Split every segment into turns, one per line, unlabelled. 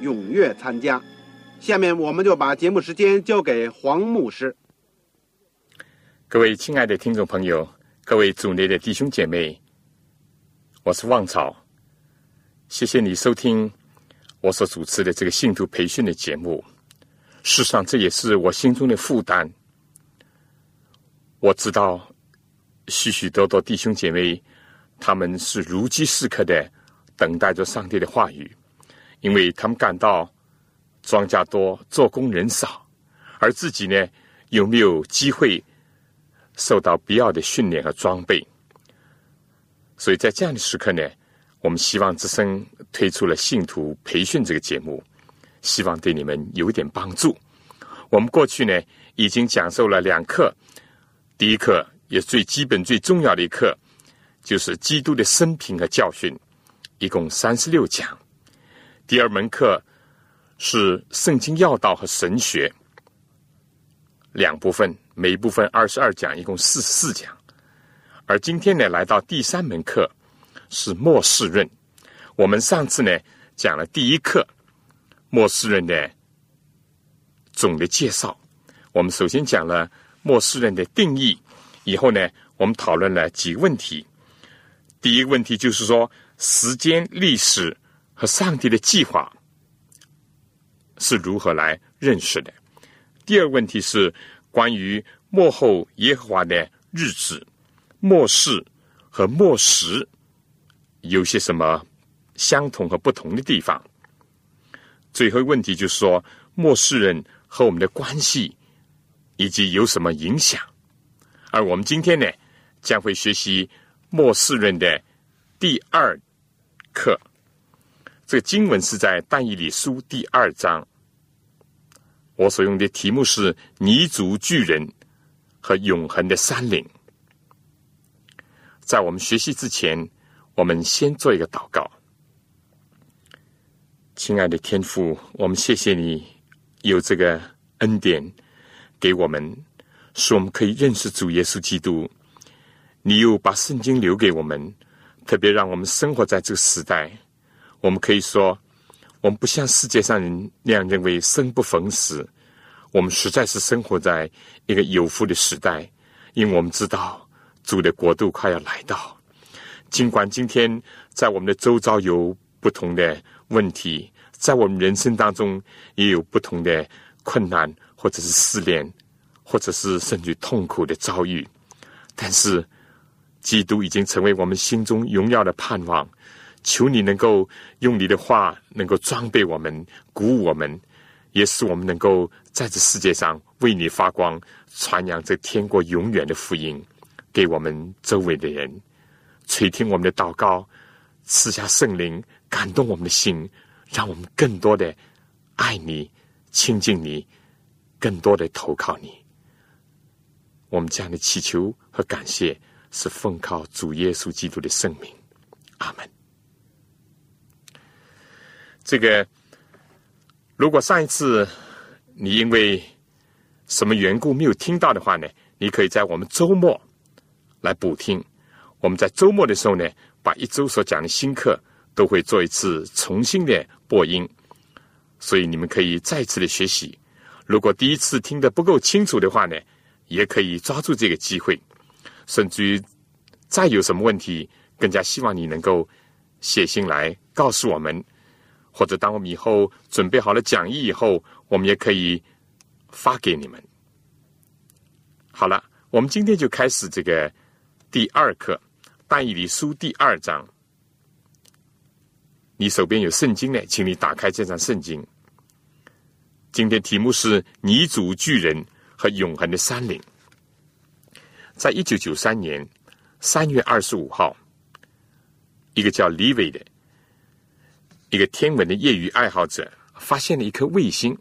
踊跃参加。下面我们就把节目时间交给黄牧师。
各位亲爱的听众朋友，各位组内的弟兄姐妹，我是旺草，谢谢你收听我所主持的这个信徒培训的节目。事实上，这也是我心中的负担。我知道。许许多多弟兄姐妹，他们是如饥似渴的等待着上帝的话语，因为他们感到庄稼多，做工人少，而自己呢，有没有机会受到必要的训练和装备？所以在这样的时刻呢，我们希望之声推出了信徒培训这个节目，希望对你们有点帮助。我们过去呢，已经讲授了两课，第一课。也最基本、最重要的一课，就是基督的生平和教训，一共三十六讲。第二门课是圣经要道和神学，两部分，每一部分二十二讲，一共四十四讲。而今天呢，来到第三门课是末世论。我们上次呢讲了第一课末世论的总的介绍。我们首先讲了末世论的定义。以后呢，我们讨论了几个问题。第一个问题就是说，时间、历史和上帝的计划是如何来认识的？第二问题是关于末后耶和华的日子、末世和末时有些什么相同和不同的地方？最后一个问题就是说，末世人和我们的关系以及有什么影响？而我们今天呢，将会学习末世论的第二课。这个经文是在但以理书第二章。我所用的题目是“泥足巨人和永恒的山岭”。在我们学习之前，我们先做一个祷告。亲爱的天父，我们谢谢你有这个恩典给我们。使我们可以认识主耶稣基督，你又把圣经留给我们，特别让我们生活在这个时代。我们可以说，我们不像世界上人那样认为生不逢时，我们实在是生活在一个有福的时代，因为我们知道主的国度快要来到。尽管今天在我们的周遭有不同的问题，在我们人生当中也有不同的困难或者是试炼。或者是甚至痛苦的遭遇，但是基督已经成为我们心中荣耀的盼望。求你能够用你的话，能够装备我们，鼓舞我们，也使我们能够在这世界上为你发光，传扬这天国永远的福音，给我们周围的人垂听我们的祷告，赐下圣灵，感动我们的心，让我们更多的爱你、亲近你，更多的投靠你。我们这样的祈求和感谢，是奉靠主耶稣基督的圣名，阿门。这个，如果上一次你因为什么缘故没有听到的话呢？你可以在我们周末来补听。我们在周末的时候呢，把一周所讲的新课都会做一次重新的播音，所以你们可以再次的学习。如果第一次听得不够清楚的话呢？也可以抓住这个机会，甚至于再有什么问题，更加希望你能够写信来告诉我们。或者当我们以后准备好了讲义以后，我们也可以发给你们。好了，我们今天就开始这个第二课《但以理书》第二章。你手边有圣经呢，请你打开这张圣经。今天题目是“泥足巨人和永恒的山岭”。在一九九三年三月二十五号，一个叫李伟的。一个天文的业余爱好者发现了一颗卫星。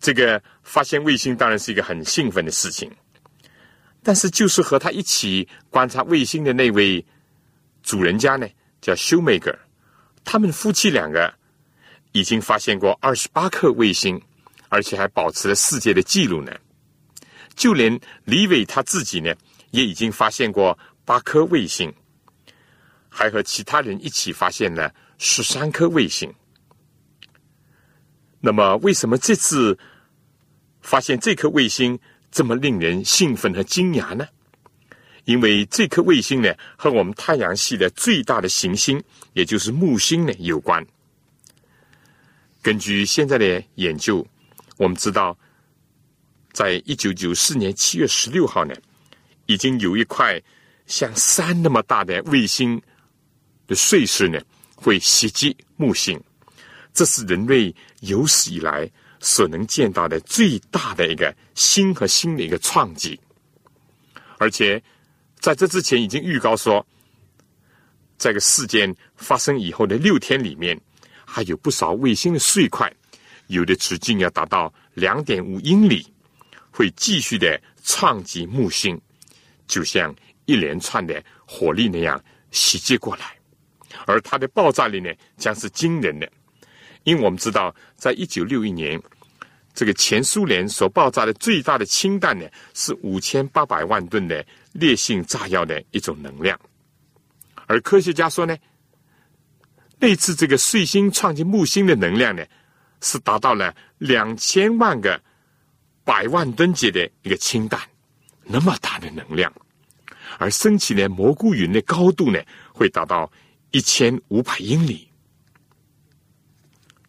这个发现卫星当然是一个很兴奋的事情，但是就是和他一起观察卫星的那位主人家呢，叫休梅格，他们夫妻两个已经发现过二十八颗卫星，而且还保持了世界的纪录呢。就连李伟他自己呢，也已经发现过八颗卫星。还和其他人一起发现了十三颗卫星。那么，为什么这次发现这颗卫星这么令人兴奋和惊讶呢？因为这颗卫星呢，和我们太阳系的最大的行星，也就是木星呢有关。根据现在的研究，我们知道，在一九九四年七月十六号呢，已经有一块像山那么大的卫星。的碎石呢，会袭击木星，这是人类有史以来所能见到的最大的一个星和星的一个创击。而且在这之前已经预告说，这个事件发生以后的六天里面，还有不少卫星的碎块，有的直径要达到两点五英里，会继续的撞击木星，就像一连串的火力那样袭击过来。而它的爆炸力呢，将是惊人的，因为我们知道，在一九六一年，这个前苏联所爆炸的最大的氢弹呢，是五千八百万吨的烈性炸药的一种能量。而科学家说呢，那次这个碎星撞击木星的能量呢，是达到了两千万个百万吨级的一个氢弹，那么大的能量，而升起的蘑菇云的高度呢，会达到。一千五百英里，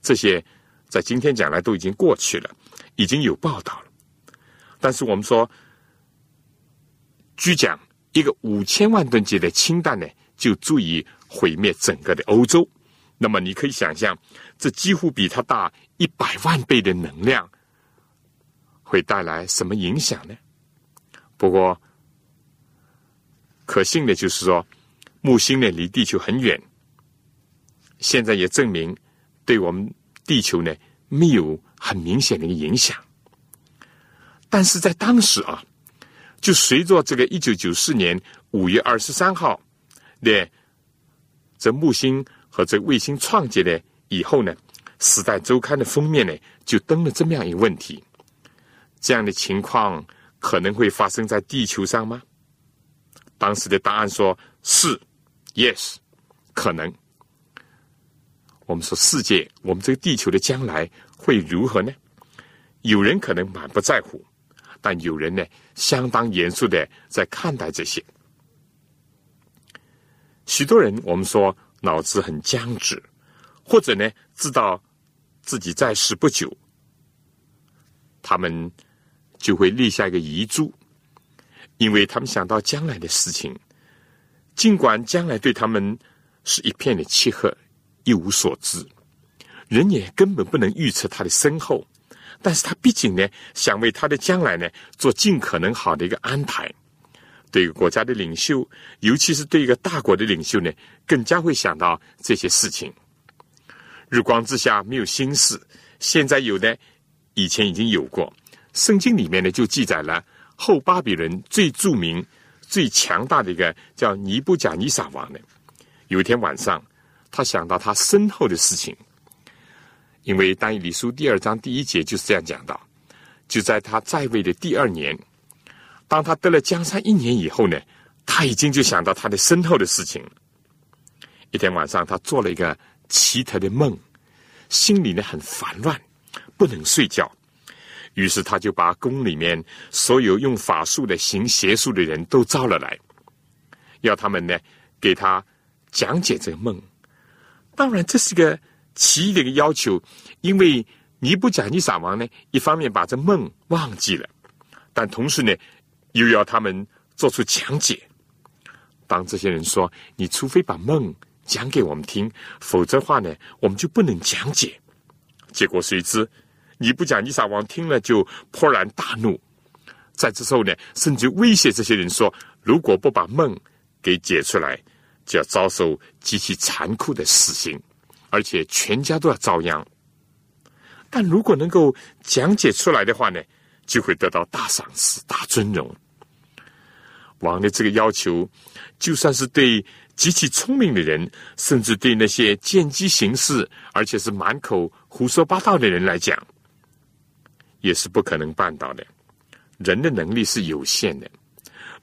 这些在今天讲来都已经过去了，已经有报道了。但是我们说，据讲一个五千万吨级的氢弹呢，就足以毁灭整个的欧洲。那么你可以想象，这几乎比它大一百万倍的能量，会带来什么影响呢？不过，可信的就是说。木星呢离地球很远，现在也证明对我们地球呢没有很明显的一个影响。但是在当时啊，就随着这个一九九四年五月二十三号的这木星和这卫星创建的以后呢，《时代周刊》的封面呢就登了这么样一个问题：这样的情况可能会发生在地球上吗？当时的答案说是。Yes，可能。我们说世界，我们这个地球的将来会如何呢？有人可能满不在乎，但有人呢，相当严肃的在看待这些。许多人，我们说脑子很僵直，或者呢，知道自己在世不久，他们就会立下一个遗嘱，因为他们想到将来的事情。尽管将来对他们是一片的漆黑，一无所知，人也根本不能预测他的身后，但是他毕竟呢，想为他的将来呢做尽可能好的一个安排。对一个国家的领袖，尤其是对一个大国的领袖呢，更加会想到这些事情。日光之下没有新事，现在有的，以前已经有过。圣经里面呢，就记载了后巴比伦最著名。最强大的一个叫尼布甲尼撒王的，有一天晚上，他想到他身后的事情，因为《当以理书》第二章第一节就是这样讲到：就在他在位的第二年，当他得了江山一年以后呢，他已经就想到他的身后的事情。一天晚上，他做了一个奇特的梦，心里呢很烦乱，不能睡觉。于是他就把宫里面所有用法术的、行邪术的人都招了来，要他们呢给他讲解这个梦。当然，这是个奇异的一个要求，因为尼布甲尼撒王呢，一方面把这梦忘记了，但同时呢，又要他们做出讲解。当这些人说：“你除非把梦讲给我们听，否则话呢，我们就不能讲解。”结果谁知，你不讲尼撒王听了就勃然大怒，在之后呢，甚至威胁这些人说：“如果不把梦给解出来，就要遭受极其残酷的死刑，而且全家都要遭殃。但如果能够讲解出来的话呢，就会得到大赏赐、大尊荣。”王的这个要求，就算是对极其聪明的人，甚至对那些见机行事而且是满口胡说八道的人来讲，也是不可能办到的。人的能力是有限的。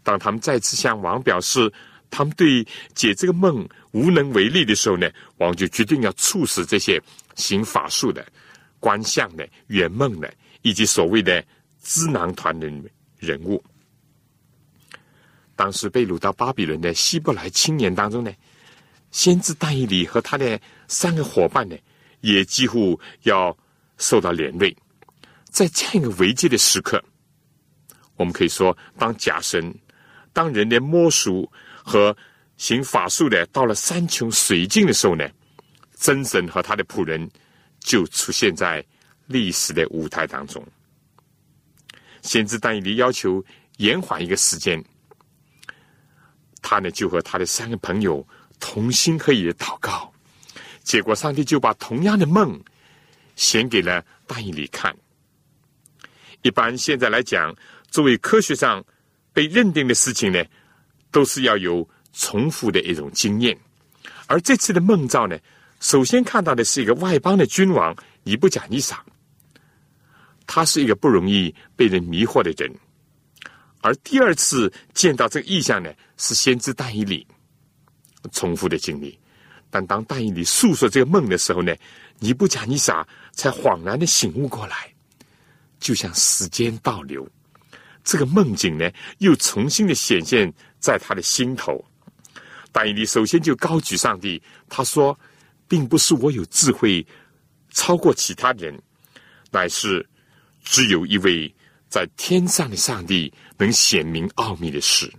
当他们再次向王表示他们对解这个梦无能为力的时候呢，王就决定要处死这些行法术的、观相的、圆梦的，以及所谓的智囊团的人物。当时被掳到巴比伦的希伯来青年当中呢，先知但以里和他的三个伙伴呢，也几乎要受到连累。在这样一个危机的时刻，我们可以说，当假神、当人的魔术和行法术的到了山穷水尽的时候呢，真神和他的仆人就出现在历史的舞台当中。先知但以理要求延缓一个时间。他呢，就和他的三个朋友同心合意的祷告，结果上帝就把同样的梦显给了大以里看。一般现在来讲，作为科学上被认定的事情呢，都是要有重复的一种经验。而这次的梦兆呢，首先看到的是一个外邦的君王尼布甲尼撒，他是一个不容易被人迷惑的人。而第二次见到这个意象呢，是先知但以理重复的经历。但当但以理诉说这个梦的时候呢，尼布甲尼撒才恍然的醒悟过来，就像时间倒流，这个梦境呢又重新的显现在他的心头。但以理首先就高举上帝，他说，并不是我有智慧超过其他人，乃是只有一位。在天上的上帝能显明奥秘的事，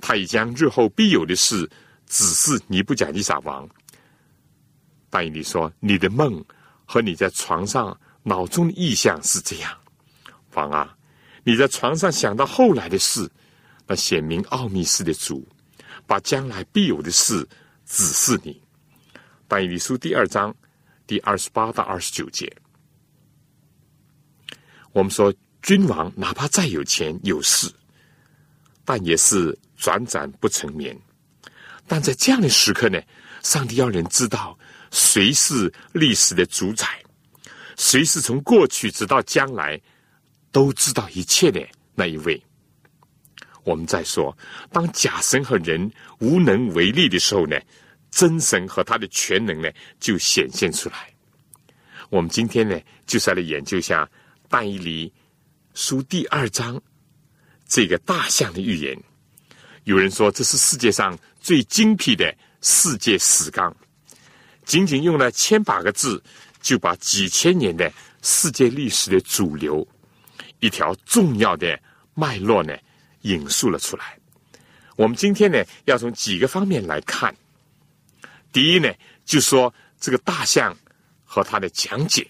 他已将日后必有的事指示尼布甲尼撒王。但以理说：“你的梦和你在床上脑中的意象是这样，王啊，你在床上想到后来的事，那显明奥秘事的主，把将来必有的事指示你。”但以理书第二章第二十八到二十九节，我们说。君王哪怕再有钱有势，但也是转转不成眠。但在这样的时刻呢，上帝要人知道谁是历史的主宰，谁是从过去直到将来都知道一切的那一位。我们再说，当假神和人无能为力的时候呢，真神和他的全能呢就显现出来。我们今天呢，就是要来研究一下但以理。书第二章，这个大象的预言，有人说这是世界上最精辟的世界史纲，仅仅用了千把个字，就把几千年的世界历史的主流一条重要的脉络呢引述了出来。我们今天呢要从几个方面来看。第一呢，就说这个大象和它的讲解，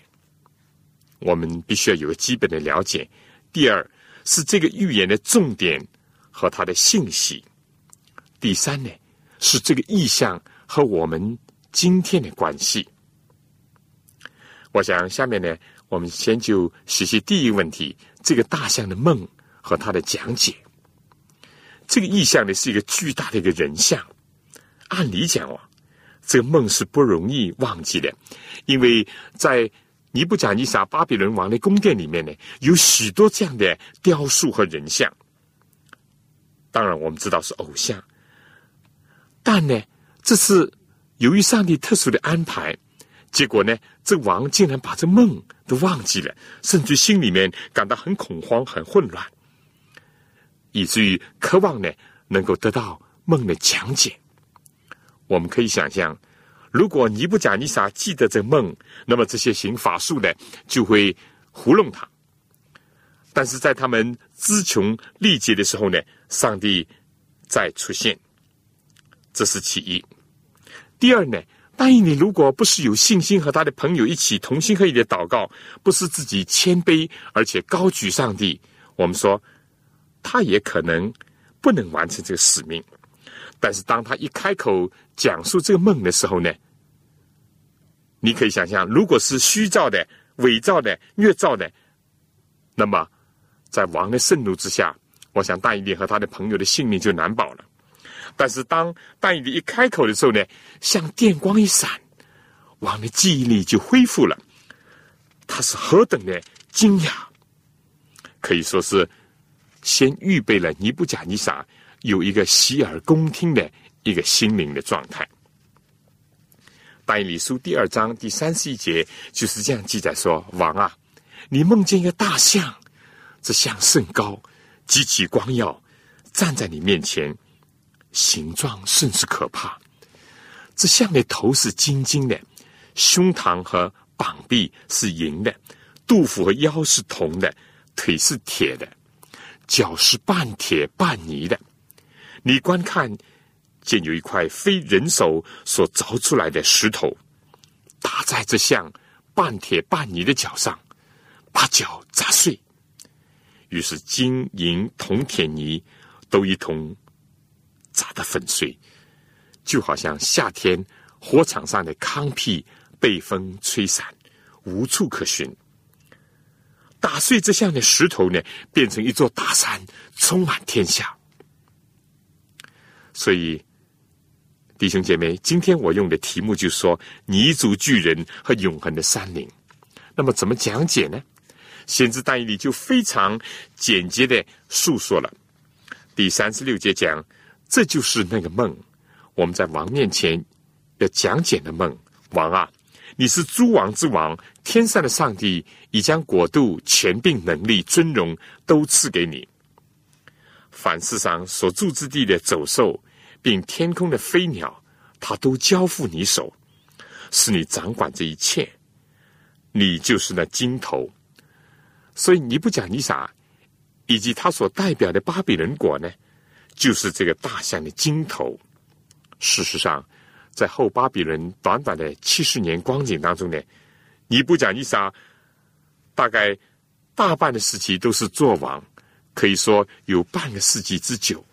我们必须要有个基本的了解。第二是这个预言的重点和它的信息。第三呢是这个意象和我们今天的关系。我想下面呢，我们先就学习第一个问题：这个大象的梦和它的讲解。这个意象呢是一个巨大的一个人像。按理讲哦，这个梦是不容易忘记的，因为在。尼布甲尼撒巴比伦王的宫殿里面呢，有许多这样的雕塑和人像。当然，我们知道是偶像，但呢，这是由于上帝特殊的安排，结果呢，这王竟然把这梦都忘记了，甚至心里面感到很恐慌、很混乱，以至于渴望呢能够得到梦的讲解。我们可以想象，如果尼布甲尼撒记得这梦，那么这些行法术的就会糊弄他。但是在他们资穷力竭的时候呢，上帝再出现，这是其一。第二呢，但以你如果不是有信心和他的朋友一起同心合意的祷告，不是自己谦卑而且高举上帝，我们说他也可能不能完成这个使命。但是当他一开口讲述这个梦的时候呢，你可以想象，如果是虚造的、伪造的、捏造的，那么。在王的盛怒之下，我想大义利和他的朋友的性命就难保了。但是当大义利一开口的时候呢，像电光一闪，王的记忆力就恢复了。他是何等的惊讶，可以说是先预备了尼布甲尼撒有一个洗耳恭听的一个心灵的状态。大义理书第二章第三十一节就是这样记载说：“王啊，你梦见一个大象。”这象甚高，极其光耀，站在你面前，形状甚是可怕。这象的头是金金的，胸膛和膀臂是银的，肚腹和腰是铜的，腿是铁的，脚是半铁半泥的。你观看，见有一块非人手所凿出来的石头，打在这像半铁半泥的脚上，把脚砸碎。于是金银铜铁泥都一同砸得粉碎，就好像夏天火场上的糠皮被风吹散，无处可寻。打碎这像的石头呢，变成一座大山，充满天下。所以，弟兄姐妹，今天我用的题目就说泥足巨人和永恒的山林。那么，怎么讲解呢？先知但以理就非常简洁的述说了第三十六节讲，这就是那个梦，我们在王面前要讲解的梦。王啊，你是诸王之王，天上的上帝已将国度、权柄、能力、尊荣都赐给你。凡世上所住之地的走兽，并天空的飞鸟，他都交付你手，是你掌管这一切。你就是那金头。所以你不讲尼撒以及他所代表的巴比伦国呢，就是这个大象的金头。事实上，在后巴比伦短短的七十年光景当中呢，尼布甲尼撒大概大半的时期都是做王，可以说有半个世纪之久，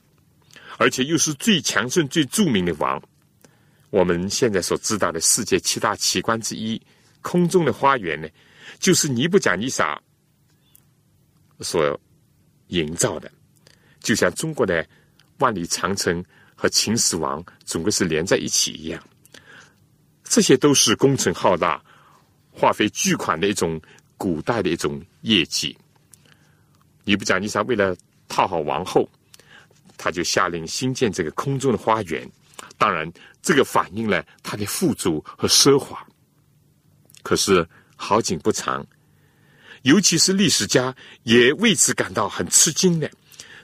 而且又是最强盛、最著名的王。我们现在所知道的世界七大奇观之一——空中的花园呢，就是尼布甲尼撒。所营造的，就像中国的万里长城和秦始皇总归是连在一起一样，这些都是工程浩大、花费巨款的一种古代的一种业绩。你不讲，你想为了讨好王后，他就下令兴建这个空中的花园。当然，这个反映了他的富足和奢华。可是好景不长。尤其是历史家也为此感到很吃惊的，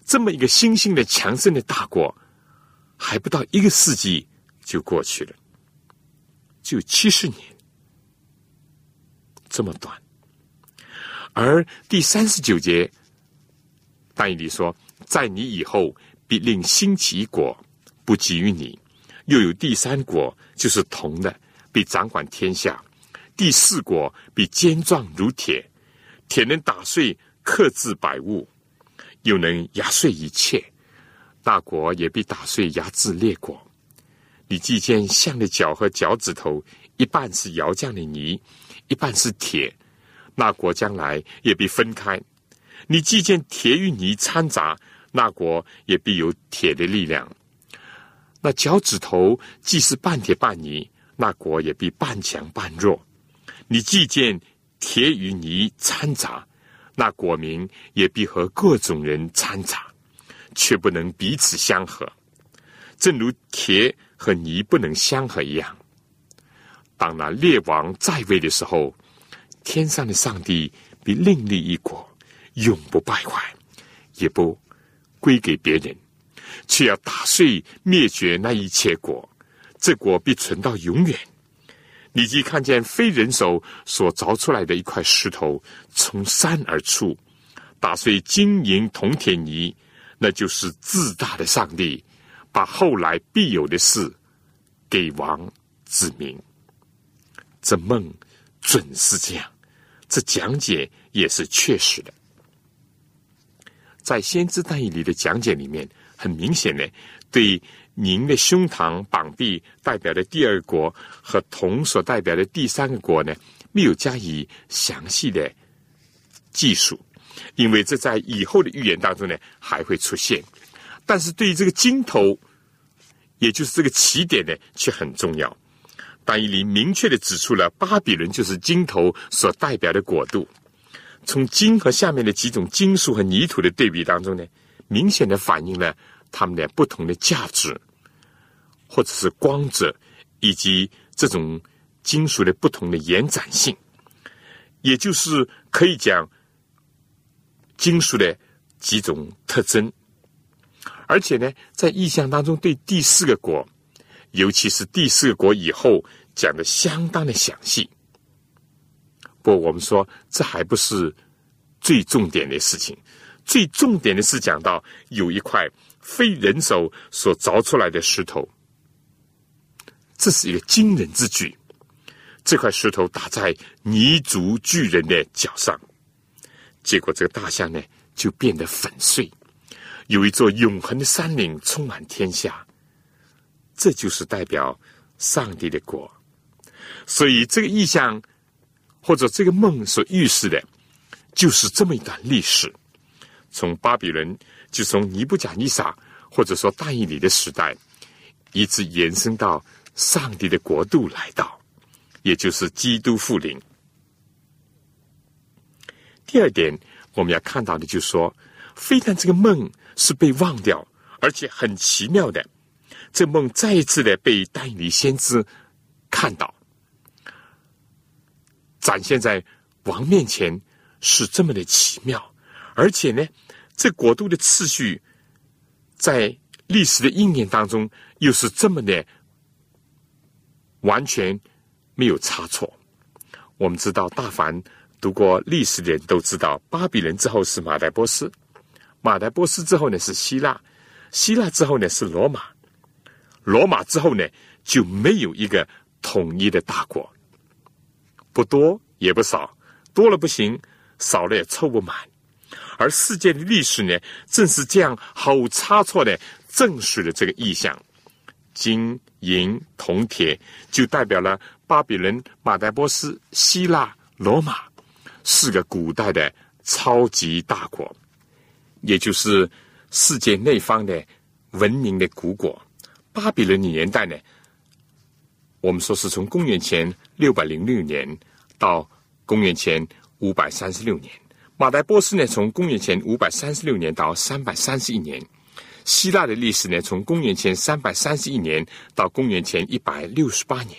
这么一个新兴的强盛的大国，还不到一个世纪就过去了，就七十年，这么短。而第三十九节，但以理说，在你以后必令兴起一国，不及于你；又有第三国，就是铜的，必掌管天下；第四国必坚壮如铁。铁能打碎克制百物，又能压碎一切。大国也必打碎压制列国。你既见象的脚和脚趾头，一半是窑匠的泥，一半是铁，那国将来也必分开。你既见铁与泥掺杂，那国也必有铁的力量。那脚趾头既是半铁半泥，那国也必半强半弱。你既见。铁与泥掺杂，那果民也必和各种人掺杂，却不能彼此相合，正如铁和泥不能相合一样。当那列王在位的时候，天上的上帝必另立一国，永不败坏，也不归给别人，却要打碎灭绝那一切国，这国必存到永远，立即看见非人手所凿出来的一块石头从山而出，打碎金银铜铁泥，那就是自大的上帝，把后来必有的事给王指明。这梦准是这样，这讲解也是确实的。在先知大义里的讲解里面，很明显的对。您的胸膛、膀臂代表的第二国和铜所代表的第三个国呢，没有加以详细的技术，因为这在以后的预言当中呢还会出现。但是对于这个金头，也就是这个起点呢，却很重要。但以理明确的指出了巴比伦就是金头所代表的国度。从金和下面的几种金属和泥土的对比当中呢，明显的反映了它们的不同的价值。或者是光泽，以及这种金属的不同的延展性，也就是可以讲金属的几种特征。而且呢，在意象当中对第四个国，尤其是第四个国以后讲的相当的详细。不，我们说这还不是最重点的事情，最重点的是讲到有一块非人手所凿出来的石头。这是一个惊人之举。这块石头打在泥足巨人的脚上，结果这个大象呢就变得粉碎。有一座永恒的山岭充满天下，这就是代表上帝的国。所以这个意象或者这个梦所预示的，就是这么一段历史：从巴比伦，就从尼布甲尼撒或者说大义里的时代，一直延伸到。上帝的国度来到，也就是基督复临。第二点，我们要看到的，就是说，非但这个梦是被忘掉，而且很奇妙的，这梦再一次的被丹尼先知看到，展现在王面前，是这么的奇妙，而且呢，这国度的次序，在历史的应验当中，又是这么的。完全没有差错。我们知道，大凡读过历史的人都知道，巴比伦之后是马代波斯，马代波斯之后呢是希腊，希腊之后呢是罗马，罗马之后呢就没有一个统一的大国，不多也不少，多了不行，少了也凑不满。而世界的历史呢，正是这样毫无差错的证实了这个意象。金银铜铁就代表了巴比伦、马代波斯、希腊、罗马四个古代的超级大国，也就是世界内方的文明的古国。巴比伦年代呢，我们说是从公元前六百零六年到公元前五百三十六年；马代波斯呢，从公元前五百三十六年到三百三十一年。希腊的历史呢，从公元前三百三十一年到公元前一百六十八年，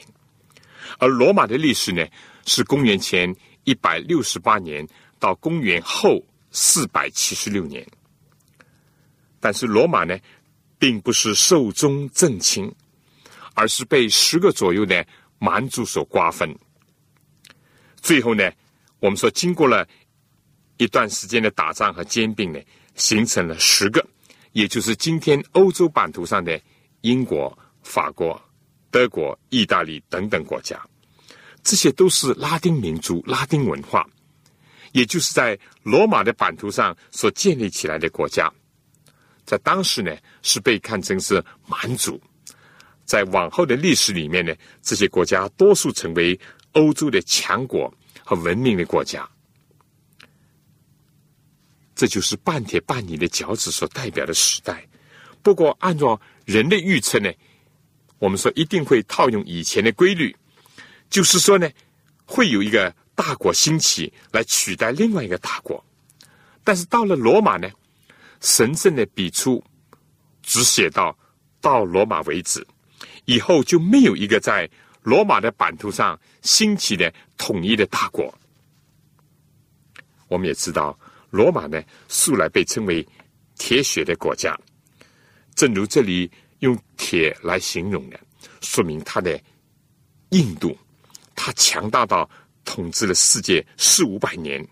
而罗马的历史呢，是公元前一百六十八年到公元后四百七十六年。但是罗马呢，并不是寿终正寝，而是被十个左右的蛮族所瓜分。最后呢，我们说经过了一段时间的打仗和兼并呢，形成了十个。也就是今天欧洲版图上的英国、法国、德国、意大利等等国家，这些都是拉丁民族、拉丁文化，也就是在罗马的版图上所建立起来的国家，在当时呢是被看成是蛮族，在往后的历史里面呢，这些国家多数成为欧洲的强国和文明的国家。这就是半铁半泥的脚趾所代表的时代。不过，按照人的预测呢，我们说一定会套用以前的规律，就是说呢，会有一个大国兴起来取代另外一个大国。但是到了罗马呢，神圣的笔触只写到到罗马为止，以后就没有一个在罗马的版图上兴起的统一的大国。我们也知道。罗马呢，素来被称为铁血的国家，正如这里用铁来形容的，说明它的硬度，它强大到统治了世界四五百年，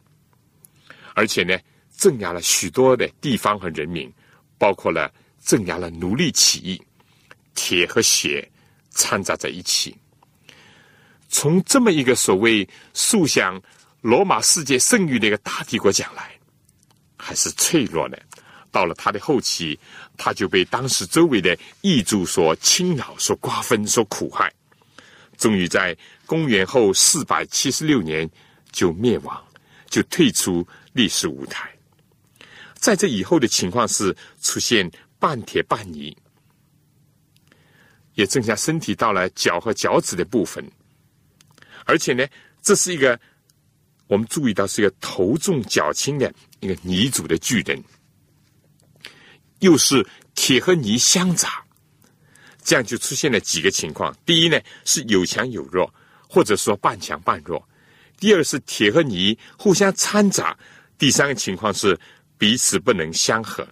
而且呢，镇压了许多的地方和人民，包括了镇压了奴隶起义，铁和血掺杂在一起。从这么一个所谓塑想罗马世界盛誉的一个大帝国讲来，还是脆弱的。到了他的后期，他就被当时周围的异族所侵扰、所瓜分、所苦害，终于在公元后四百七十六年就灭亡，就退出历史舞台。在这以后的情况是出现半铁半泥，也正像身体到了脚和脚趾的部分，而且呢，这是一个我们注意到是一个头重脚轻的一个泥组的巨人。又是铁和泥相杂，这样就出现了几个情况：第一呢是有强有弱，或者说半强半弱；第二是铁和泥互相掺杂；第三个情况是彼此不能相合。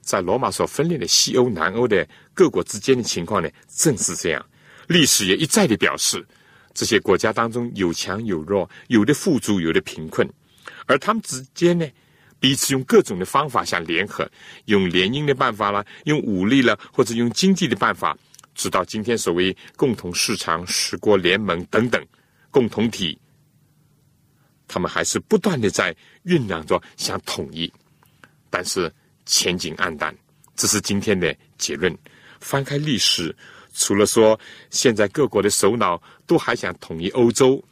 在罗马所分裂的西欧、南欧的各国之间的情况呢，正是这样。历史也一再的表示，这些国家当中有强有弱，有的富足，有的贫困，而他们之间呢。彼此用各种的方法相联合，用联姻的办法了，用武力了，或者用经济的办法，直到今天所谓共同市场、十国联盟等等共同体，他们还是不断的在酝酿着想统一，但是前景黯淡。这是今天的结论。翻开历史，除了说现在各国的首脑都还想统一欧洲，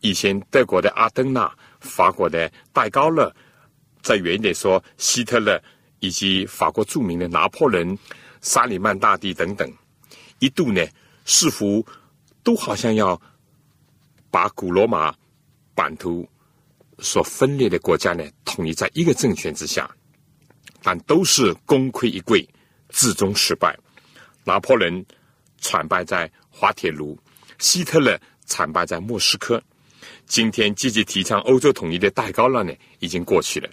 以前德国的阿登纳、法国的戴高乐。再远一点说，希特勒以及法国著名的拿破仑、沙里曼大帝等等，一度呢似乎都好像要把古罗马版图所分裂的国家呢统一在一个政权之下，但都是功亏一篑，最终失败。拿破仑惨败在滑铁卢，希特勒惨败在莫斯科。今天积极提倡欧洲统一的戴高乐呢，已经过去了。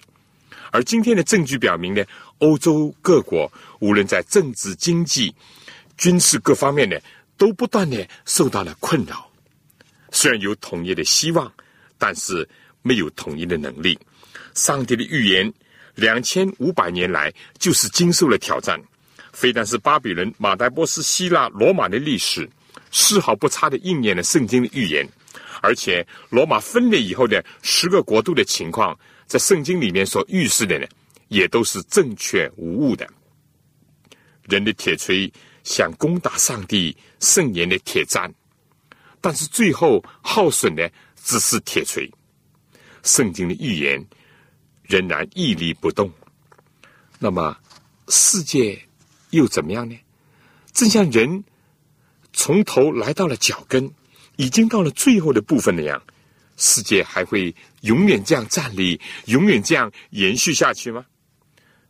而今天的证据表明呢，欧洲各国无论在政治、经济、军事各方面呢，都不断的受到了困扰。虽然有统一的希望，但是没有统一的能力。上帝的预言，两千五百年来就是经受了挑战。非但是巴比伦、马代波斯、希腊、罗马的历史，丝毫不差的应验了圣经的预言。而且，罗马分裂以后的十个国度的情况。在圣经里面所预示的呢，也都是正确无误的。人的铁锤想攻打上帝圣言的铁砧，但是最后耗损的只是铁锤。圣经的预言仍然屹立不动。那么世界又怎么样呢？正像人从头来到了脚跟，已经到了最后的部分那样。世界还会永远这样站立，永远这样延续下去吗？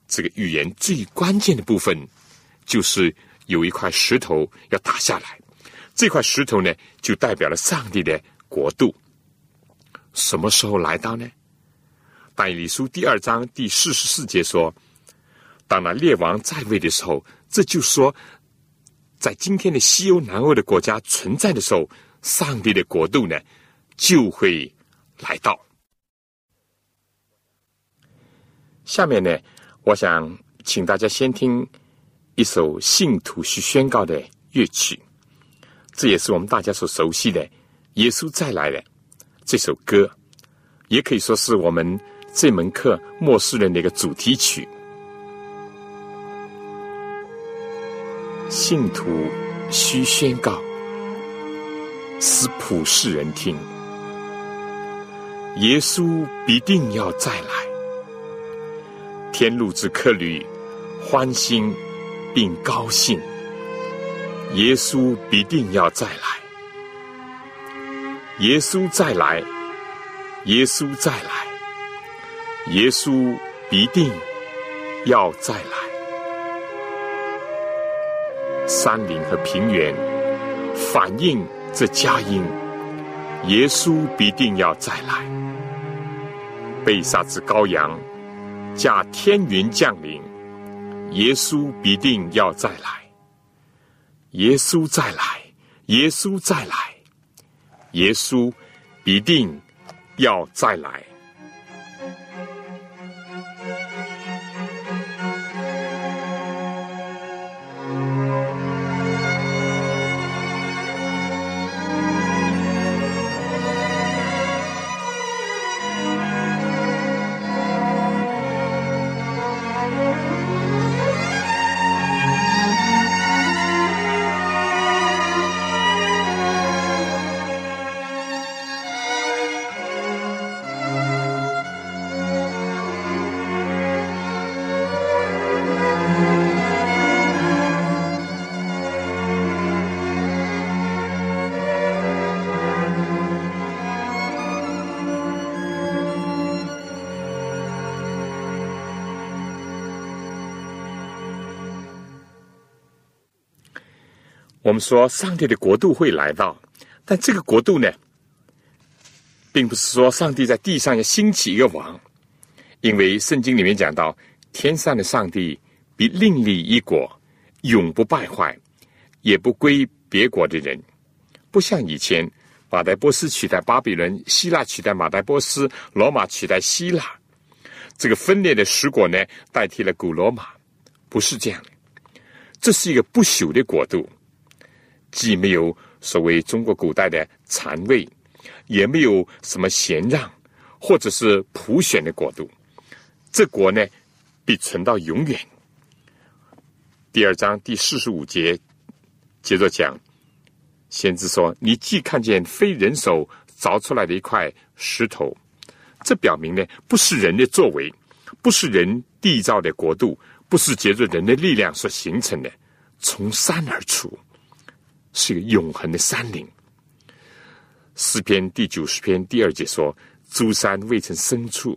这个预言最关键的部分，就是有一块石头要打下来。这块石头呢，就代表了上帝的国度。什么时候来到呢？但以理书第二章第四十四节说：“当那列王在位的时候，这就说，在今天的西欧、南欧的国家存在的时候，上帝的国度呢？”就会来到。下面呢，我想请大家先听一首信徒需宣告的乐曲，这也是我们大家所熟悉的《耶稣再来了》这首歌，也可以说是我们这门课末世人的一个主题曲。信徒需宣告，使普世人听。耶稣必定要再来，天路之客旅欢欣并高兴。耶稣必定要再来，耶稣再来，耶稣再来，耶稣必定要再来。山林和平原反映这佳音，耶稣必定要再来。被杀之羔羊，驾天云降临，耶稣必定要再来。耶稣再来，耶稣再来，耶稣必定要再来。我们说上帝的国度会来到，但这个国度呢，并不是说上帝在地上要兴起一个王，因为圣经里面讲到，天上的上帝必另立一国，永不败坏，也不归别国的人，不像以前马代波斯取代巴比伦，希腊取代马代波斯，罗马取代希腊，这个分裂的十国呢，代替了古罗马，不是这样的，这是一个不朽的国度。既没有所谓中国古代的禅位，也没有什么贤让，或者是普选的国度，这国呢必存到永远。第二章第四十五节接着讲，先知说：“你既看见非人手凿出来的一块石头，这表明呢不是人的作为，不是人缔造的国度，不是借着人的力量所形成的，从山而出。”是个永恒的山林。诗篇第九十篇第二节说：“诸山未曾生处，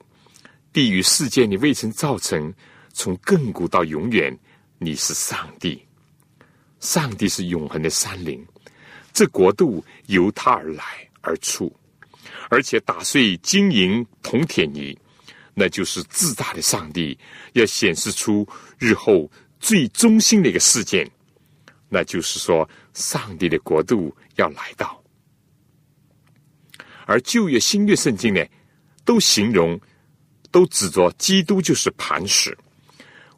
地与世界你未曾造成，从亘古到永远，你是上帝。上帝是永恒的山林，这国度由他而来而出，而且打碎金银铜铁泥，那就是自大的上帝要显示出日后最中心的一个事件。”那就是说，上帝的国度要来到，而旧约、新约圣经呢，都形容、都指着基督就是磐石。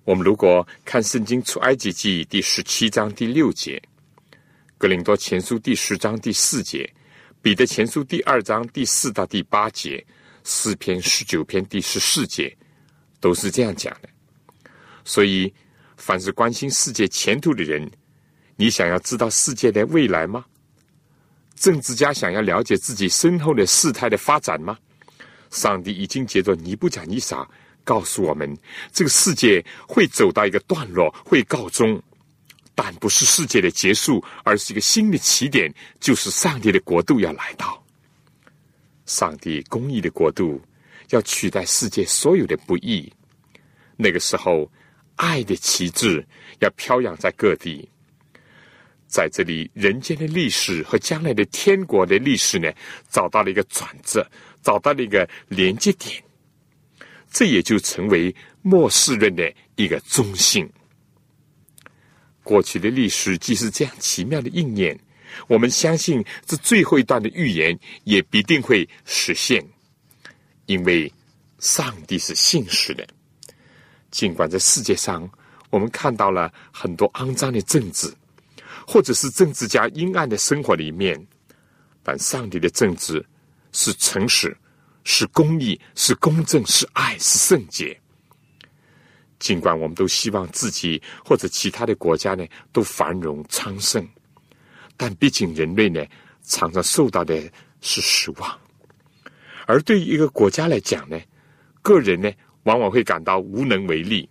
我们如果看圣经出埃及记第十七章第六节，格林多前书第十章第四节，彼得前书第二章第四到第八节，四篇十九篇第十四节，都是这样讲的。所以，凡是关心世界前途的人，你想要知道世界的未来吗？政治家想要了解自己身后的事态的发展吗？上帝已经借着尼布甲尼撒告诉我们，这个世界会走到一个段落，会告终，但不是世界的结束，而是一个新的起点，就是上帝的国度要来到。上帝公义的国度要取代世界所有的不义，那个时候，爱的旗帜要飘扬在各地。在这里，人间的历史和将来的天国的历史呢，找到了一个转折，找到了一个连接点，这也就成为末世论的一个中心。过去的历史既是这样奇妙的应验，我们相信这最后一段的预言也必定会实现，因为上帝是信实的。尽管在世界上，我们看到了很多肮脏的政治。或者是政治家阴暗的生活里面，但上帝的政治是诚实、是公义、是公正、是爱、是圣洁。尽管我们都希望自己或者其他的国家呢都繁荣昌盛，但毕竟人类呢常常受到的是失望。而对于一个国家来讲呢，个人呢往往会感到无能为力。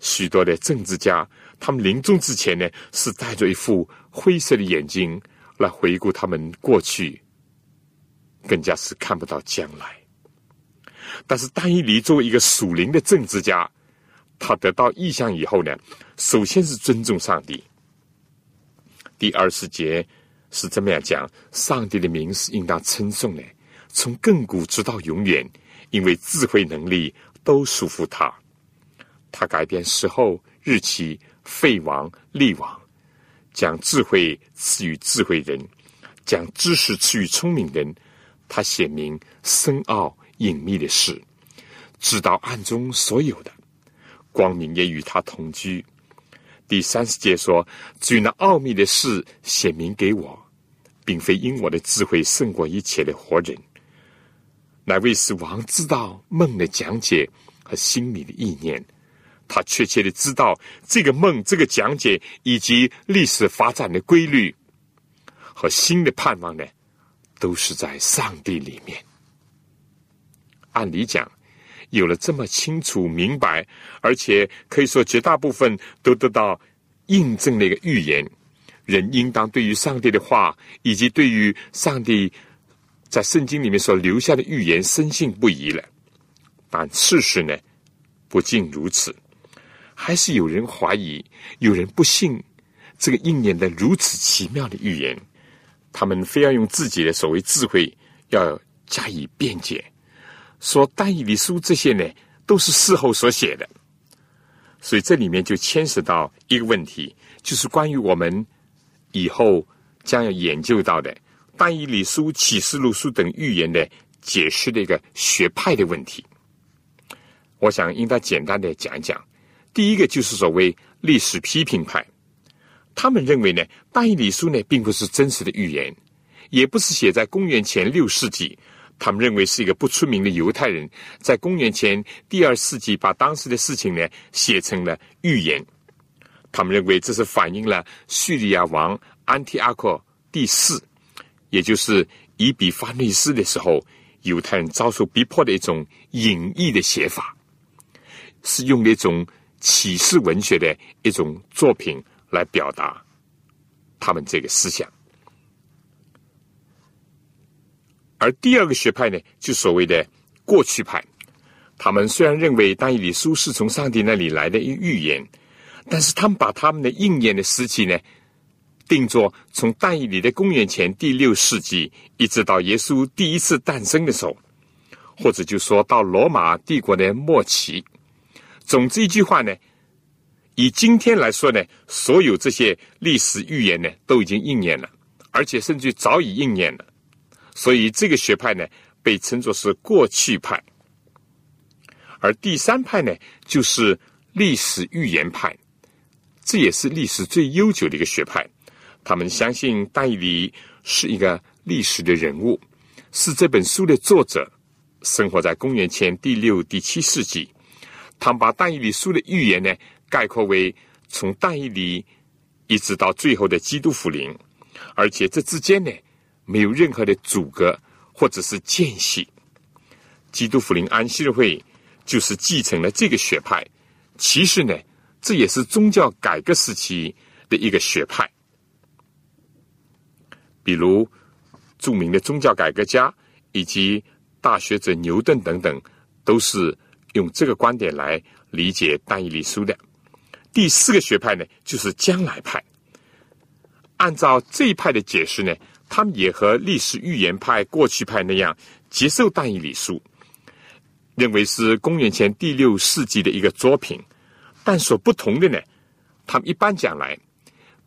许多的政治家。他们临终之前呢，是带着一副灰色的眼睛来回顾他们过去，更加是看不到将来。但是，丹尼里作为一个属灵的政治家，他得到意向以后呢，首先是尊重上帝。第二十节是这么样讲：上帝的名是应当称颂的，从亘古直到永远，因为智慧能力都属乎他。他改变时候日期。废王立王，将智慧赐予智慧人，将知识赐予聪明人，他显明深奥隐秘的事，知道暗中所有的光明也与他同居。第三十节说：“至于那奥秘的事显明给我，并非因我的智慧胜过一切的活人，乃为使王知道梦的讲解和心里的意念。他确切的知道这个梦、这个讲解以及历史发展的规律和新的盼望呢，都是在上帝里面。按理讲。”有了这么清楚明白，而且可以说绝大部分都得到印证的一个预言，人应当对于上帝的话以及对于上帝在圣经里面所留下的预言深信不疑了。但事实呢，不尽如此，还是有人怀疑，有人不信这个应验的如此奇妙的预言，他们非要用自己的所谓智慧要加以辩解。说单以理书这些呢，都是事后所写的，所以这里面就牵涉到一个问题，就是关于我们以后将要研究到的单以理书、启示录书等预言的解释的一个学派的问题。我想应该简单的讲一讲。第一个就是所谓历史批评派，他们认为呢，大义理书呢并不是真实的预言，也不是写在公元前六世纪。他们认为是一个不出名的犹太人，在公元前第二世纪把当时的事情呢写成了预言。他们认为这是反映了叙利亚王安提阿克第四，也就是以比法内斯的时候，犹太人遭受逼迫的一种隐逸的写法，是用那种启示文学的一种作品来表达他们这个思想。而第二个学派呢，就所谓的过去派。他们虽然认为《但以理书》是从上帝那里来的一预言，但是他们把他们的应验的时期呢，定作从但以理的公元前第六世纪，一直到耶稣第一次诞生的时候，或者就说到罗马帝国的末期。总之一句话呢，以今天来说呢，所有这些历史预言呢，都已经应验了，而且甚至早已应验了。所以这个学派呢，被称作是过去派，而第三派呢，就是历史预言派，这也是历史最悠久的一个学派。他们相信但以理是一个历史的人物，是这本书的作者，生活在公元前第六、第七世纪。他们把但以理书的预言呢，概括为从但以理一直到最后的基督福临，而且这之间呢。没有任何的阻隔或者是间隙。基督福临安息日会就是继承了这个学派。其实呢，这也是宗教改革时期的一个学派。比如著名的宗教改革家以及大学者牛顿等等，都是用这个观点来理解但以理书的。第四个学派呢，就是将来派。按照这一派的解释呢。他们也和历史预言派、过去派那样接受《但以理书》，认为是公元前第六世纪的一个作品。但所不同的呢，他们一般讲来，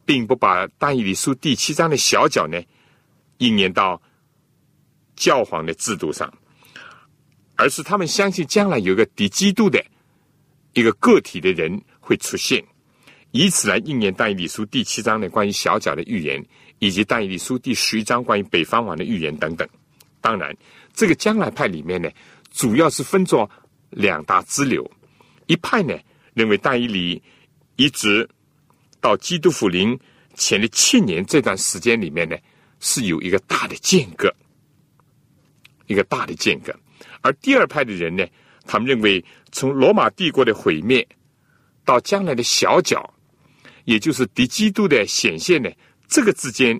并不把《但以理书》第七章的小角呢应验到教皇的制度上，而是他们相信将来有个敌基督的一个个体的人会出现，以此来应验《但以理书》第七章的关于小角的预言。以及《但以理书》第十一章关于北方王的预言等等。当然，这个将来派里面呢，主要是分作两大支流。一派呢认为，但以理一直到基督复临前的七年这段时间里面呢，是有一个大的间隔，一个大的间隔。而第二派的人呢，他们认为，从罗马帝国的毁灭到将来的小角，也就是敌基督的显现呢。这个之间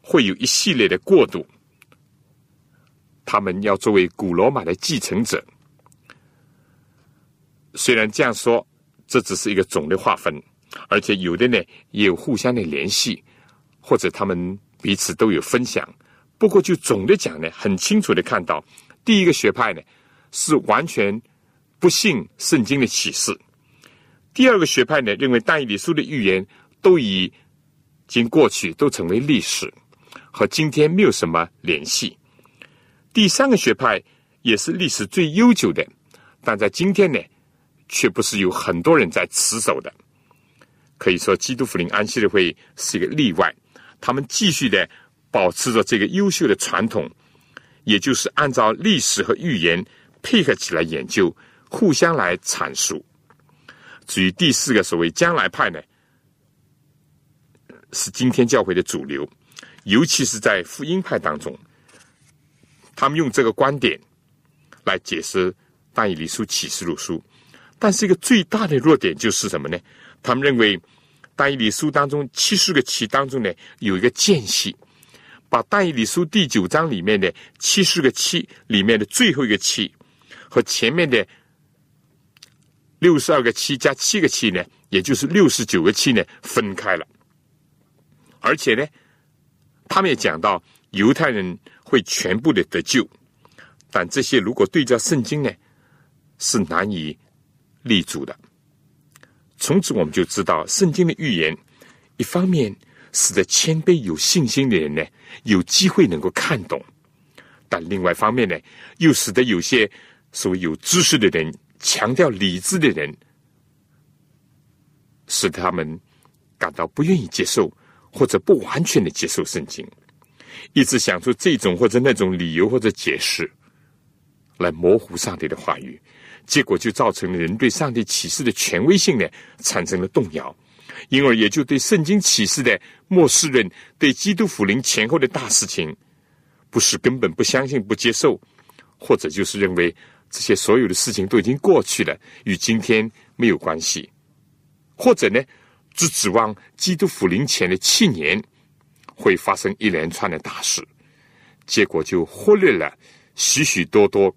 会有一系列的过渡，他们要作为古罗马的继承者。虽然这样说，这只是一个总的划分，而且有的呢也有互相的联系，或者他们彼此都有分享。不过就总的讲呢，很清楚的看到，第一个学派呢是完全不信圣经的启示；第二个学派呢认为但以理书的预言都已。经过去都成为历史，和今天没有什么联系。第三个学派也是历史最悠久的，但在今天呢，却不是有很多人在持守的。可以说，基督福临安息日会是一个例外，他们继续的保持着这个优秀的传统，也就是按照历史和预言配合起来研究，互相来阐述。至于第四个所谓将来派呢，是今天教会的主流，尤其是在福音派当中，他们用这个观点来解释但以理书启示录书，但是一个最大的弱点就是什么呢？他们认为但以理书当中七十个七当中呢有一个间隙，把但以理书第九章里面的七十个七里面的最后一个七和前面的六十二个七加七个七呢，也就是六十九个七呢分开了。而且呢，他们也讲到犹太人会全部的得救，但这些如果对照圣经呢，是难以立足的。从此我们就知道，圣经的预言，一方面使得谦卑有信心的人呢有机会能够看懂，但另外一方面呢，又使得有些所谓有知识的人、强调理智的人，使他们感到不愿意接受。或者不完全的接受圣经，一直想出这种或者那种理由或者解释，来模糊上帝的话语，结果就造成了人对上帝启示的权威性呢产生了动摇，因而也就对圣经启示的末世论、对基督福临前后的大事情，不是根本不相信、不接受，或者就是认为这些所有的事情都已经过去了，与今天没有关系，或者呢？只指望基督复临前的七年会发生一连串的大事，结果就忽略了许许多多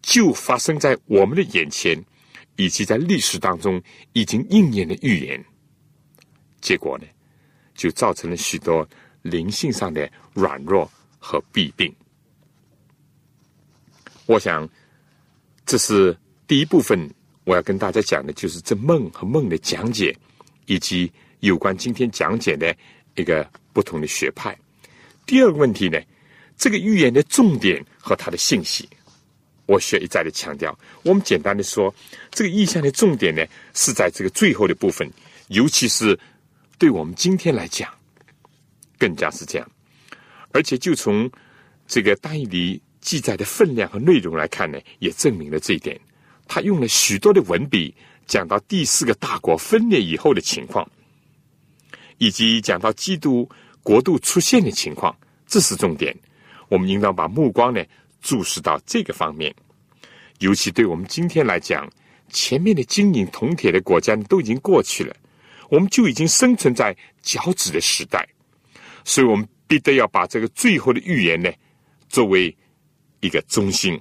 就发生在我们的眼前以及在历史当中已经应验的预言。结果呢，就造成了许多灵性上的软弱和弊病。我想，这是第一部分我要跟大家讲的，就是这梦和梦的讲解。以及有关今天讲解的一个不同的学派。第二个问题呢，这个预言的重点和它的信息，我需要一再的强调。我们简单的说，这个意象的重点呢，是在这个最后的部分，尤其是对我们今天来讲，更加是这样。而且就从这个单义里记载的分量和内容来看呢，也证明了这一点。他用了许多的文笔。讲到第四个大国分裂以后的情况，以及讲到基督国度出现的情况，这是重点。我们应当把目光呢注视到这个方面。尤其对我们今天来讲，前面的金银铜铁的国家都已经过去了，我们就已经生存在脚趾的时代，所以我们必得要把这个最后的预言呢作为一个中心。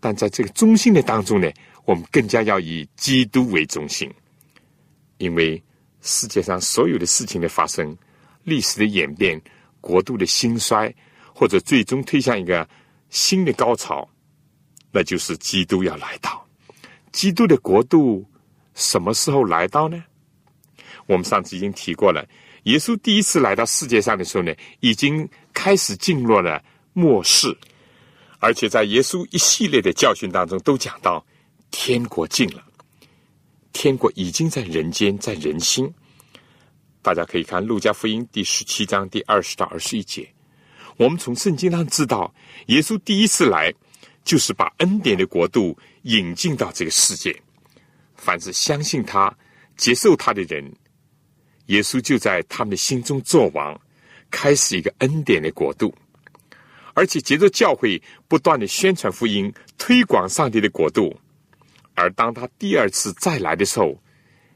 但在这个中心的当中呢。我们更加要以基督为中心，因为世界上所有的事情的发生、历史的演变、国度的兴衰，或者最终推向一个新的高潮，那就是基督要来到。基督的国度什么时候来到呢？我们上次已经提过了，耶稣第一次来到世界上的时候呢，已经开始进入了末世，而且在耶稣一系列的教训当中都讲到。天国近了，天国已经在人间，在人心。大家可以看《路加福音》第十七章第二十到二十一节。我们从圣经上知道，耶稣第一次来，就是把恩典的国度引进到这个世界。凡是相信他、接受他的人，耶稣就在他们的心中作王，开始一个恩典的国度。而且，接着教会不断的宣传福音，推广上帝的国度。而当他第二次再来的时候，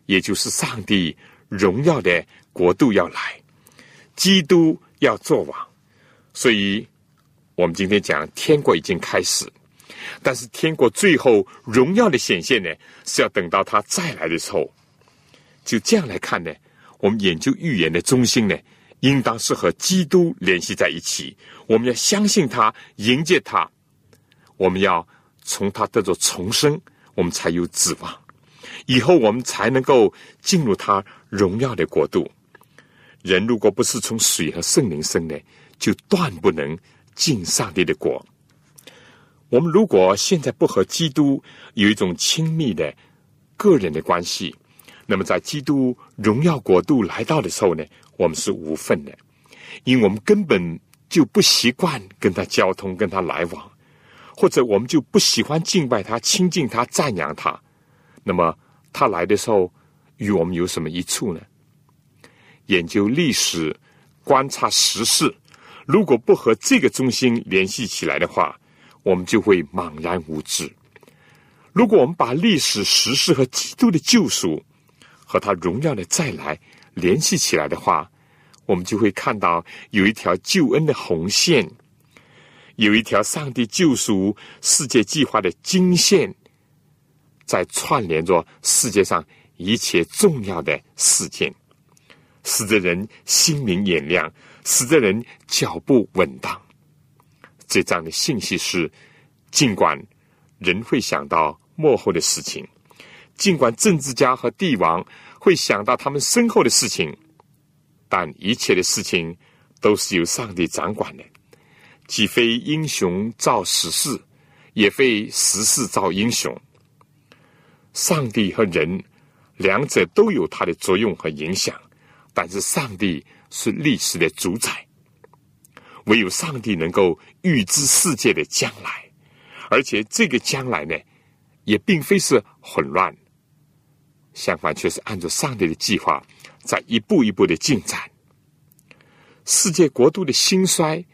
也就是上帝荣耀的国度要来，基督要做王，所以我们今天讲天国已经开始，但是天国最后荣耀的显现呢，是要等到他再来的时候。就这样来看呢，我们研究预言的中心呢，应当是和基督联系在一起。我们要相信他，迎接他，我们要从他得着重生。我们才有指望，以后我们才能够进入他荣耀的国度。人如果不是从水和圣灵生的，就断不能进上帝的国。我们如果现在不和基督有一种亲密的个人的关系，那么在基督荣耀国度来到的时候呢，我们是无份的，因为我们根本就不习惯跟他交通、跟他来往，或者我们就不喜欢敬拜他、亲近他、赞扬他。那么他来的时候，与我们有什么益处呢？研究历史、观察时事，如果不和这个中心联系起来的话，我们就会茫然无知。如果我们把历史时事和基督的救赎和他荣耀的再来联系起来的话，我们就会看到有一条救恩的红线，有一条上帝救赎世界计划的经线，在串联着世界上一切重要的事件，使得人心明眼亮，使得人脚步稳当。这样的信息是：尽管人会想到幕后的事情，尽管政治家和帝王会想到他们身后的事情，但一切的事情都是由上帝掌管的。既非英雄造时势，也非时势造英雄。上帝和人两者都有它的作用和影响，但是上帝是历史的主宰。唯有上帝能够预知世界的将来，而且这个将来呢，也并非是混乱，相反却是按照上帝的计划在一步一步的进展。世界国度的兴衰，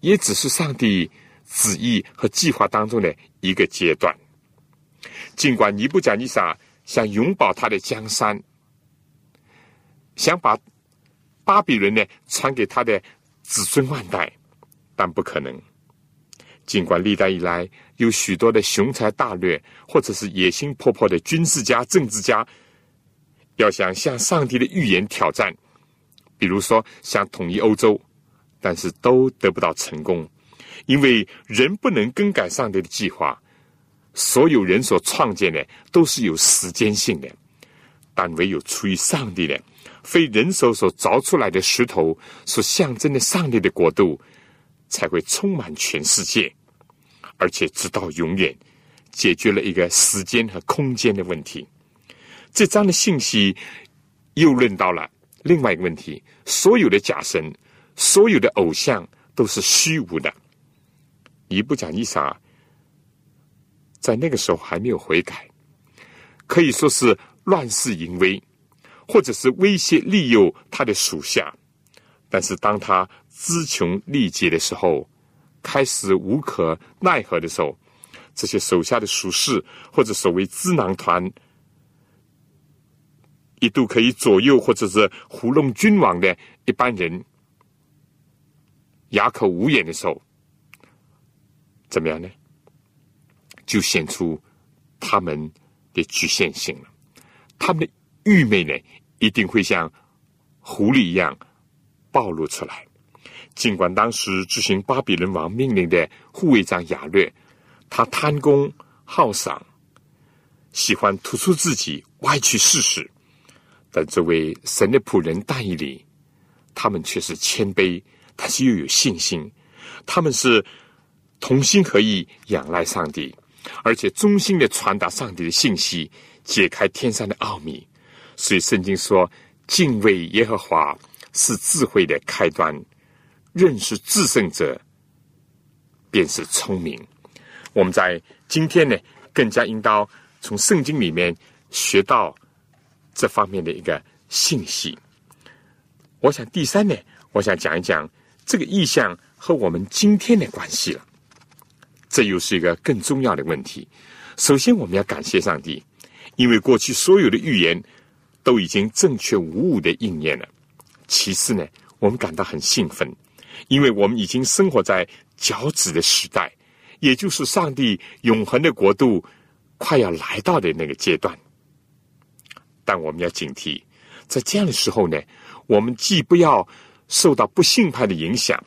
也只是上帝旨意和计划当中的一个阶段。尽管尼布甲尼撒想永保他的江山，想把巴比伦呢传给他的。子孙万代，但不可能。尽管历代以来有许多的雄才大略，或者是野心勃勃的军事家、政治家，要想向上帝的预言挑战，比如说想统一欧洲，但是都得不到成功，因为人不能更改上帝的计划。所有人所创建的都是有时间性的，但唯有出于上帝的。非人手所凿出来的石头，所象征的上帝的国度，才会充满全世界，而且直到永远，解决了一个时间和空间的问题。这章的信息又论到了另外一个问题：所有的假神，所有的偶像都是虚无的。一不讲一啥，在那个时候还没有悔改，可以说是乱世淫威。或者是威胁利诱他的属下，但是当他资穷力竭的时候，开始无可奈何的时候，这些手下的属士或者所谓智囊团，一度可以左右或者是糊弄君王的一般人，哑口无言的时候，怎么样呢？就显出他们的局限性了，他们的。愚昧呢，一定会像狐狸一样暴露出来。尽管当时执行巴比伦王命令的护卫长亚略，他贪功好赏，喜欢突出自己，歪曲事实，但这位神的仆人但以理，他们却是谦卑，但是又有信心。他们是同心合意，仰赖上帝，而且忠心的传达上帝的信息，解开天上的奥秘。所以圣经说：“敬畏耶和华是智慧的开端，认识至圣者便是聪明。”我们在今天呢，更加应当从圣经里面学到这方面的一个信息。我想第三呢，我想讲一讲这个意象和我们今天的关系了。这又是一个更重要的问题。首先，我们要感谢上帝，因为过去所有的预言。都已经正确无误的应验了。其次呢，我们感到很兴奋，因为我们已经生活在脚趾的时代，也就是上帝永恒的国度快要来到的那个阶段。但我们要警惕，在这样的时候呢，我们既不要受到不信派的影响，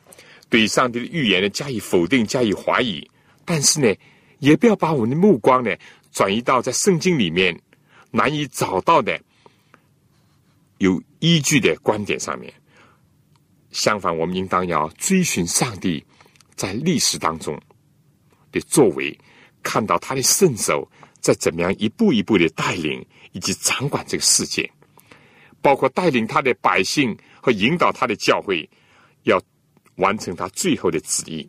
对上帝的预言呢加以否定、加以怀疑，但是呢，也不要把我们的目光呢转移到在圣经里面难以找到的。有依据的观点上面，相反，我们应当要追寻上帝在历史当中的作为，看到他的圣手在怎么样一步一步的带领以及掌管这个世界，包括带领他的百姓和引导他的教会，要完成他最后的旨意。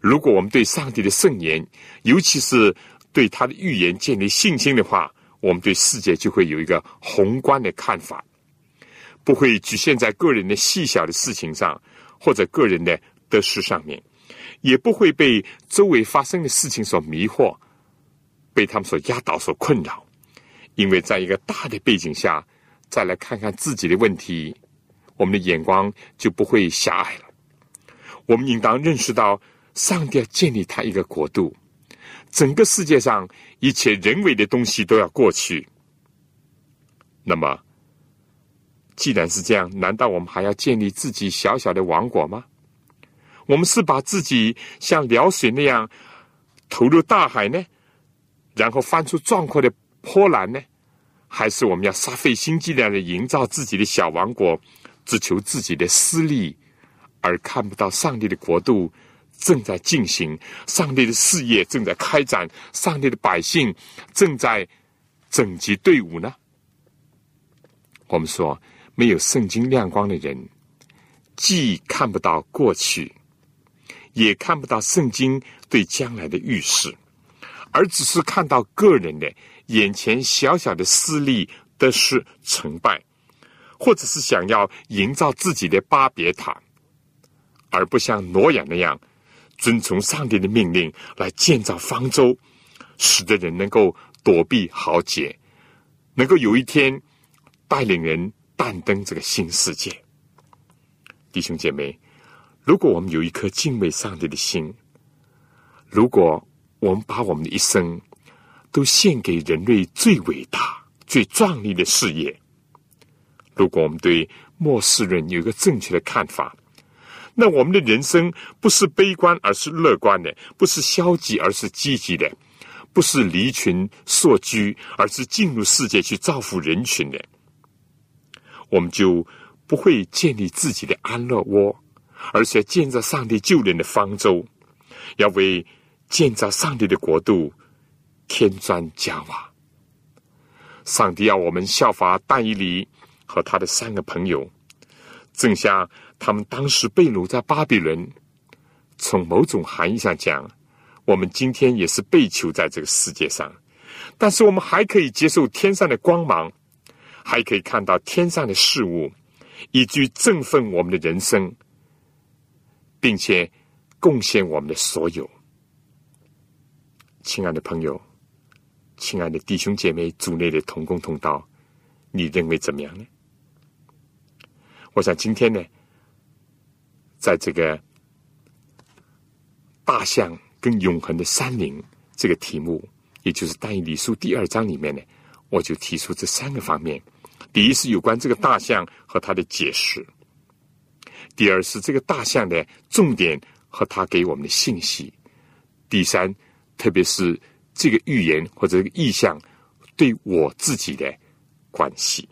如果我们对上帝的圣言，尤其是对他的预言建立信心的话，我们对世界就会有一个宏观的看法。不会局限在个人的细小的事情上，或者个人的得失上面，也不会被周围发生的事情所迷惑，被他们所压倒、所困扰。因为在一个大的背景下，再来看看自己的问题，我们的眼光就不会狭隘了。我们应当认识到，上帝要建立他一个国度，整个世界上一切人为的东西都要过去。那么。既然是这样，难道我们还要建立自己小小的王国吗？我们是把自己像辽水那样投入大海呢，然后翻出壮阔的波澜呢？还是我们要煞费心机的营造自己的小王国，只求自己的私利，而看不到上帝的国度正在进行，上帝的事业正在开展，上帝的百姓正在整齐队伍呢？我们说。没有圣经亮光的人，既看不到过去，也看不到圣经对将来的预示，而只是看到个人的眼前小小的私利得失成败，或者是想要营造自己的巴别塔，而不像挪亚那样遵从上帝的命令来建造方舟，使得人能够躲避豪劫，能够有一天带领人。攀登这个新世界，弟兄姐妹，如果我们有一颗敬畏上帝的心，如果我们把我们的一生都献给人类最伟大、最壮丽的事业，如果我们对末世人有一个正确的看法，那我们的人生不是悲观，而是乐观的；不是消极，而是积极的；不是离群索居，而是进入世界去造福人群的。我们就不会建立自己的安乐窝，而且建造上帝救人的方舟，要为建造上帝的国度添砖加瓦。上帝要我们效法但以理和他的三个朋友，正像他们当时被掳在巴比伦。从某种含义上讲，我们今天也是被囚在这个世界上，但是我们还可以接受天上的光芒。还可以看到天上的事物，以及振奋我们的人生，并且贡献我们的所有。亲爱的朋友，亲爱的弟兄姐妹，组内的同工同道，你认为怎么样呢？我想今天呢，在这个大象跟永恒的山林这个题目，也就是《但以理书》第二章里面呢，我就提出这三个方面。第一是有关这个大象和它的解释，第二是这个大象的重点和它给我们的信息，第三，特别是这个预言或者这个意象对我自己的关系。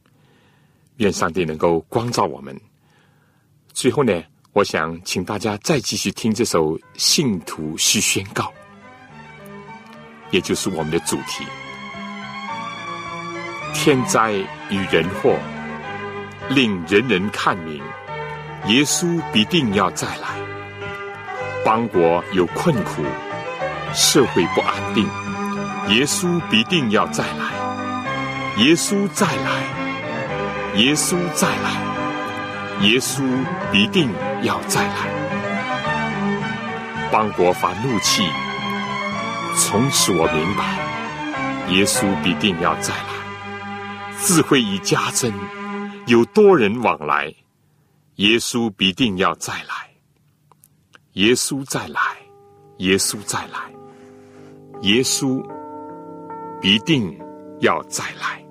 愿上帝能够光照我们。最后呢，我想请大家再继续听这首《信徒需宣告》，也就是我们的主题。天灾与人祸，令人人看明，耶稣必定要再来。邦国有困苦，社会不安定，耶稣必定要再来。耶稣再来，耶稣再来，耶稣必定要再来。邦国发怒气，从此我明白，耶稣必定要再来。智慧已加增，有多人往来，耶稣必定要再来。耶稣再来，耶稣再来，耶稣一定要再来。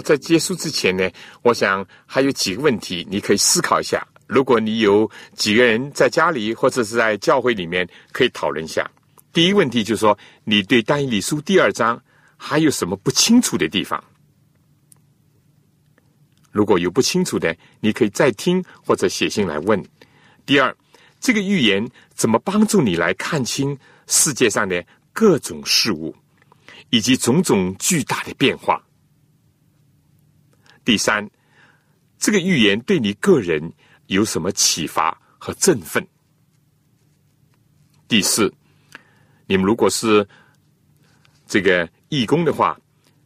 在结束之前呢，我想还有几个问题，你可以思考一下。如果你有几个人在家里或者是在教会里面，可以讨论一下。第一问题就是说，你对《单一理书》第二章还有什么不清楚的地方？如果有不清楚的，你可以再听或者写信来问。第二，这个预言怎么帮助你来看清世界上的各种事物，以及种种巨大的变化？第三，这个预言对你个人。有什么启发和振奋？第四，你们如果是这个义工的话，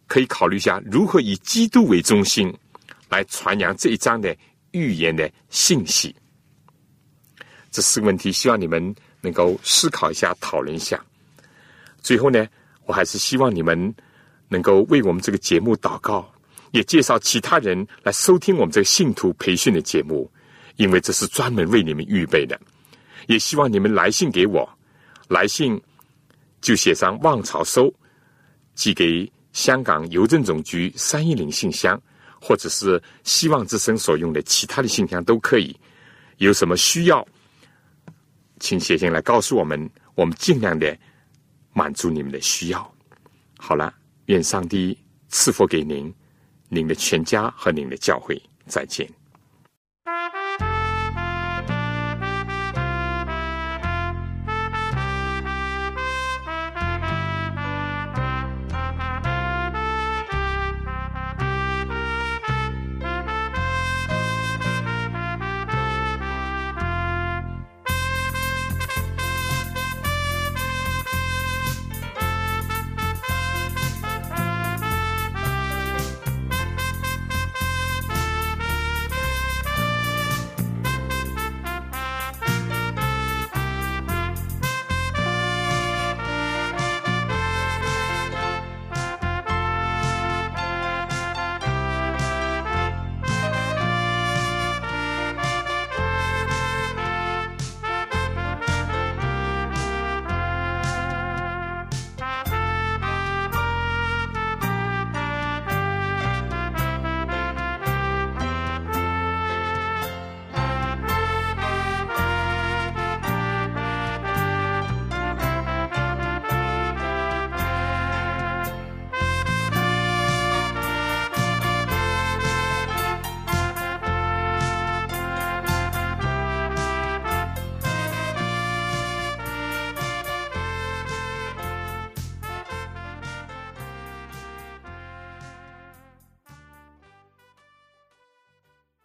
可以考虑一下如何以基督为中心来传扬这一章的预言的信息。这四个问题，希望你们能够思考一下、讨论一下。最后呢，我还是希望你们能够为我们这个节目祷告，也介绍其他人来收听我们这个信徒培训的节目。因为这是专门为你们预备的，也希望你们来信给我，来信就写上“望潮收”，寄给香港邮政总局三一零信箱，或者是希望之声所用的其他的信箱都可以。有什么需要，请写信来告诉我们，我们尽量的满足你们的需要。好了，愿上帝赐福给您、您的全家和您的教会。再见。